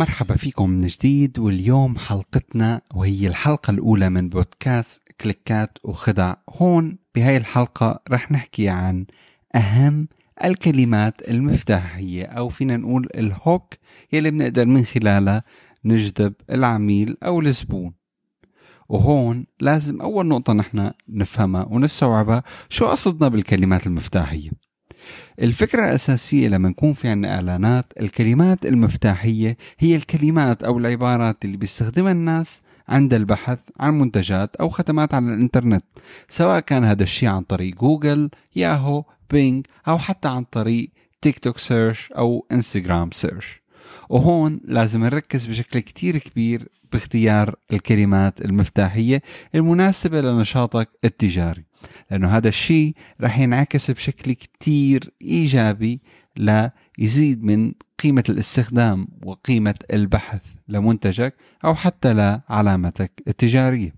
مرحبا فيكم من جديد واليوم حلقتنا وهي الحلقة الأولى من بودكاست كليكات وخدع. هون بهاي الحلقة رح نحكي عن أهم الكلمات المفتاحية أو فينا نقول الهوك يلي بنقدر من خلالها نجذب العميل أو الزبون. وهون لازم أول نقطة نحن نفهمها ونستوعبها شو قصدنا بالكلمات المفتاحية؟ الفكرة الأساسية لما نكون في عنا إعلانات الكلمات المفتاحية هي الكلمات أو العبارات اللي بيستخدمها الناس عند البحث عن منتجات أو خدمات على الإنترنت سواء كان هذا الشيء عن طريق جوجل ياهو بينج أو حتى عن طريق تيك توك search أو إنستغرام search. وهون لازم نركز بشكل كتير كبير باختيار الكلمات المفتاحية المناسبة لنشاطك التجاري. لأنه هذا الشيء رح ينعكس بشكل كتير إيجابي ليزيد من قيمة الاستخدام وقيمة البحث لمنتجك أو حتى لعلامتك التجارية.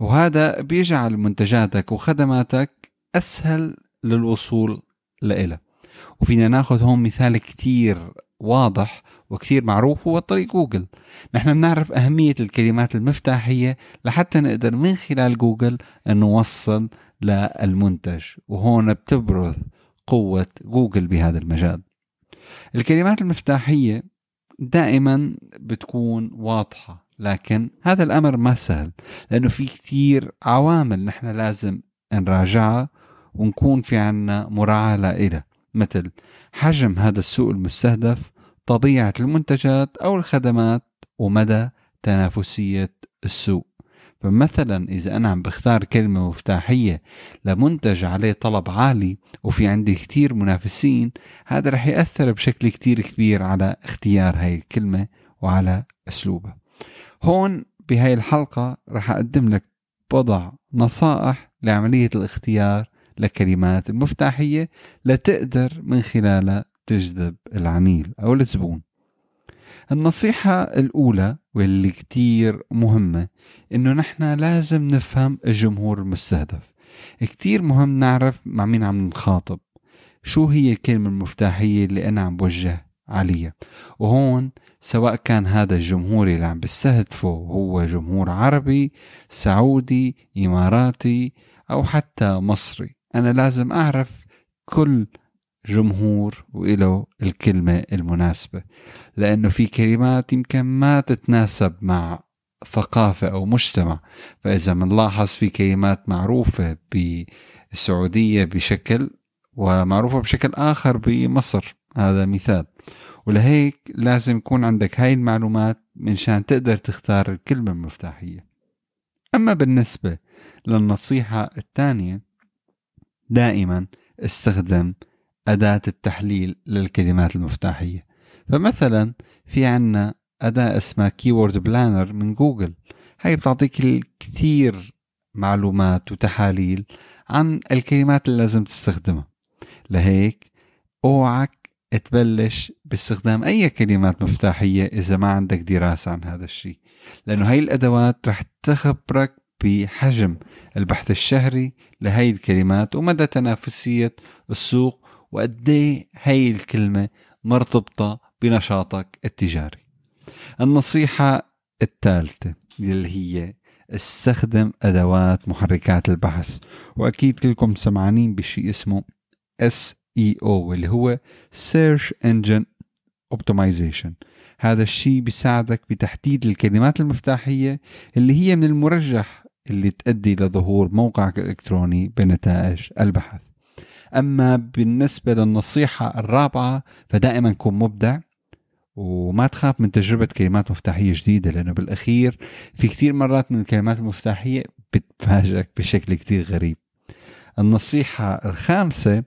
وهذا بيجعل منتجاتك وخدماتك أسهل للوصول لإلها. وفينا ناخذ هون مثال كتير واضح وكثير معروف هو طريق جوجل. نحن بنعرف أهمية الكلمات المفتاحية لحتى نقدر من خلال جوجل أن نوصل للمنتج وهون بتبرز قوة جوجل بهذا المجال. الكلمات المفتاحية دائما بتكون واضحة لكن هذا الأمر ما سهل لأنه في كثير عوامل نحن لازم نراجعها ونكون في عنا مراعاة لإلها مثل حجم هذا السوق المستهدف طبيعة المنتجات أو الخدمات ومدى تنافسية السوق. فمثلا إذا أنا عم بختار كلمة مفتاحية لمنتج عليه طلب عالي وفي عندي كتير منافسين هذا رح يأثر بشكل كتير كبير على اختيار هاي الكلمة وعلى أسلوبها. هون بهاي الحلقة رح أقدم لك بضع نصائح لعملية الاختيار لكلمات المفتاحية لتقدر من خلالها تجذب العميل أو الزبون. النصيحة الأولى واللي كتير مهمة إنه نحن لازم نفهم الجمهور المستهدف. كتير مهم نعرف مع مين عم نخاطب شو هي الكلمة المفتاحية اللي أنا عم بوجه عليها. وهون سواء كان هذا الجمهور اللي عم بستهدفه هو جمهور عربي سعودي إماراتي أو حتى مصري. أنا لازم أعرف كل جمهور وإله الكلمة المناسبة. لأنه في كلمات يمكن ما تتناسب مع ثقافة أو مجتمع. فإذا بنلاحظ في كلمات معروفة بالسعودية بشكل ومعروفة بشكل آخر بمصر. هذا مثال. ولهيك لازم يكون عندك هاي المعلومات من شان تقدر تختار الكلمة المفتاحية. أما بالنسبة للنصيحة الثانية دائما استخدم أداة التحليل للكلمات المفتاحية. فمثلا في عنا أداة اسمها Keyword Planner من جوجل. هاي بتعطيك الكثير معلومات وتحاليل عن الكلمات اللي لازم تستخدمها. لهيك أوعك تبلش باستخدام أي كلمات مفتاحية إذا ما عندك دراسة عن هذا الشيء. لأنه هاي الأدوات رح تخبرك بحجم البحث الشهري لهي الكلمات ومدى تنافسية السوق وقد إيه هي الكلمة مرتبطة بنشاطك التجاري. النصيحة الثالثة اللي هي استخدم أدوات محركات البحث. وأكيد كلكم سمعانين بشيء اسمه SEO اللي هو Search Engine Optimization. هذا الشيء بيساعدك بتحديد الكلمات المفتاحية اللي هي من المرجح اللي تؤدي لظهور موقعك الإلكتروني بنتائج البحث. أما بالنسبة للنصيحة الرابعة فدائما كن مبدع وما تخاف من تجربة كلمات مفتاحية جديدة لأنه بالأخير في كثير مرات من الكلمات المفتاحية بتفاجئك بشكل كثير غريب. النصيحة الخامسة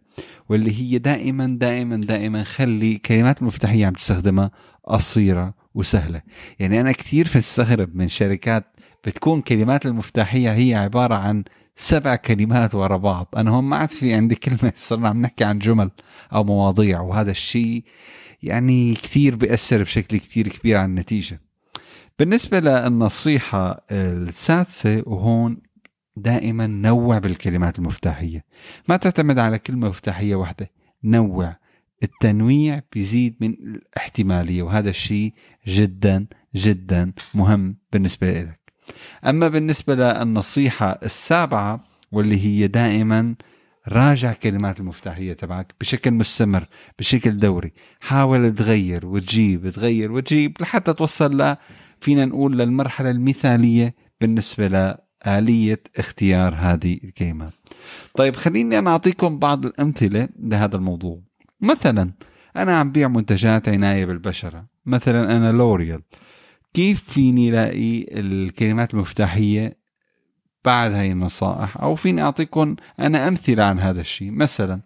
واللي هي دائما دائما دائما خلي كلمات المفتاحية عم تستخدمها قصيرة وسهلة. يعني أنا كثير بستغرب من شركات بتكون كلمات المفتاحية هي عبارة عن سبع كلمات ورا بعض. أنا هون ما عاد في عندي كلمة صرنا عم نحكي عن جمل أو مواضيع وهذا الشيء يعني كثير بيأثر بشكل كثير كبير على النتيجة. بالنسبة للنصيحة السادسة وهون دائما نوع بالكلمات المفتاحية. ما تعتمد على كلمة مفتاحية واحدة نوع. التنويع بيزيد من الاحتمالية وهذا الشيء جدا جدا مهم بالنسبة لك أما بالنسبة للنصيحة السابعة واللي هي دائما راجع كلمات المفتاحية تبعك بشكل مستمر بشكل دوري. حاول تغير وتجيب تغير وتجيب لحتى توصل ل فينا نقول للمرحلة المثالية بالنسبة لآلية اختيار هذه الكلمات طيب خليني أنا أعطيكم بعض الأمثلة لهذا الموضوع. مثلا أنا عم بيع منتجات عناية بالبشرة. مثلا أنا لوريال. كيف فيني لاقي الكلمات المفتاحية بعد هاي النصائح؟ أو فيني أعطيكم أنا أمثلة عن هذا الشيء؟ مثلا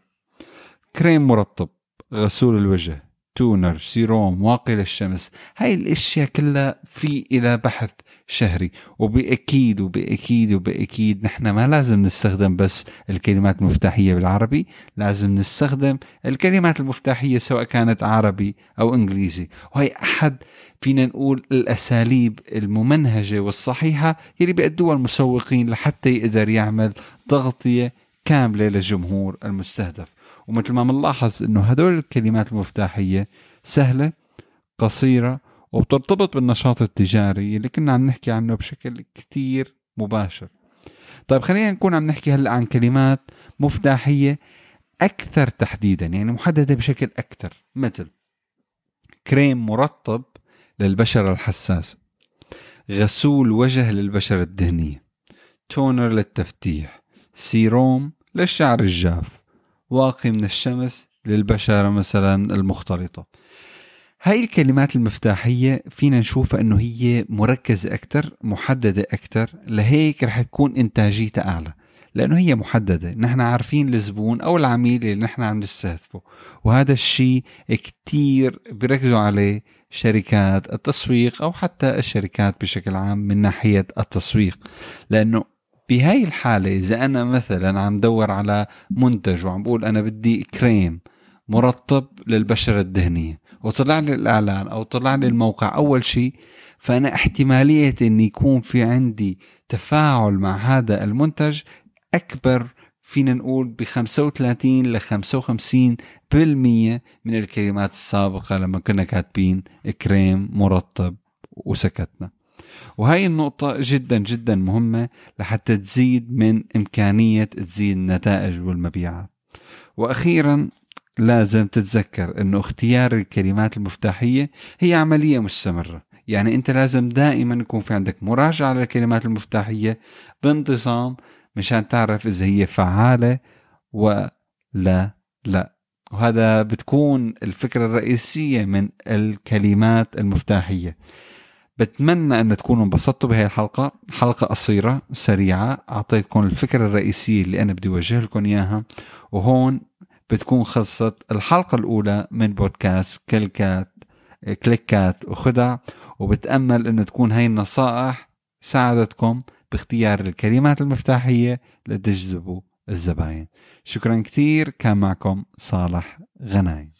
كريم مرطب غسول الوجه. toner serum واقي للشمس هاي الأشياء كلها في إلى بحث شهري. وباكيد وباكيد وبأكيد نحن ما لازم نستخدم بس الكلمات المفتاحية بالعربي لازم نستخدم الكلمات المفتاحية سواء كانت عربي أو إنجليزي. وهي أحد فينا نقول الأساليب الممنهجة والصحيحة يلي بيأدوها المسوقين لحتى يقدر يعمل تغطية كاملة للجمهور المستهدف. ومثل ما بنلاحظ إنه هدول الكلمات المفتاحية سهلة قصيرة وبترتبط بالنشاط التجاري اللي كنا عم نحكي عنه بشكل كثير مباشر. طيب خلينا نكون عم نحكي هلأ عن كلمات مفتاحية أكثر تحديدا يعني محددة بشكل أكثر. مثل كريم مرطب للبشره الحساسه غسول وجه للبشره الدهنية. تونر للتفتيح. سيروم للشعر الجاف. واقي من الشمس للبشرة مثلا المختلطة. هاي الكلمات المفتاحية فينا نشوفها إنه هي مركزة أكثر محددة أكثر لهيك رح تكون إنتاجيتها أعلى. لأنه هي محددة. نحن عارفين الزبون أو العميل اللي نحن عم نستهدفه. وهذا الشيء كتير بيركزوا عليه شركات التسويق أو حتى الشركات بشكل عام من ناحية التسويق. لأنه بهاي الحالة إذا أنا مثلا عم دور على منتج وعم بقول أنا بدي كريم مرطب للبشرة الدهنية وطلع لي الإعلان أو طلع لي الموقع أول شيء فأنا احتمالية أن يكون في عندي تفاعل مع هذا المنتج أكبر فينا نقول ب 35 ل 55% من الكلمات السابقة لما كنا كاتبين كريم مرطب وسكتنا. وهي النقطة جدا جدا مهمة لحتى تزيد من إمكانية تزيد النتائج والمبيعات. وأخيرا لازم تتذكر أنه اختيار الكلمات المفتاحية هي عملية مستمرة. يعني أنت لازم دائما يكون في عندك مراجعة للكلمات المفتاحية بانتظام مشان تعرف إذا هي فعالة ولا لا. وهذا بتكون الفكرة الرئيسية من الكلمات المفتاحية. بتمنى أن تكونوا انبسطتوا بهي الحلقة. حلقة قصيرة سريعة. أعطيتكم الفكرة الرئيسية اللي أنا بدي أوجه لكم إياها. وهون بتكون خلصت الحلقة الأولى من بودكاست كلكات كليكات وخدع. وبتأمل انه تكون هاي النصائح ساعدتكم باختيار الكلمات المفتاحية لتجذبوا الزباين. شكرا كثير. كان معكم صالح غنايم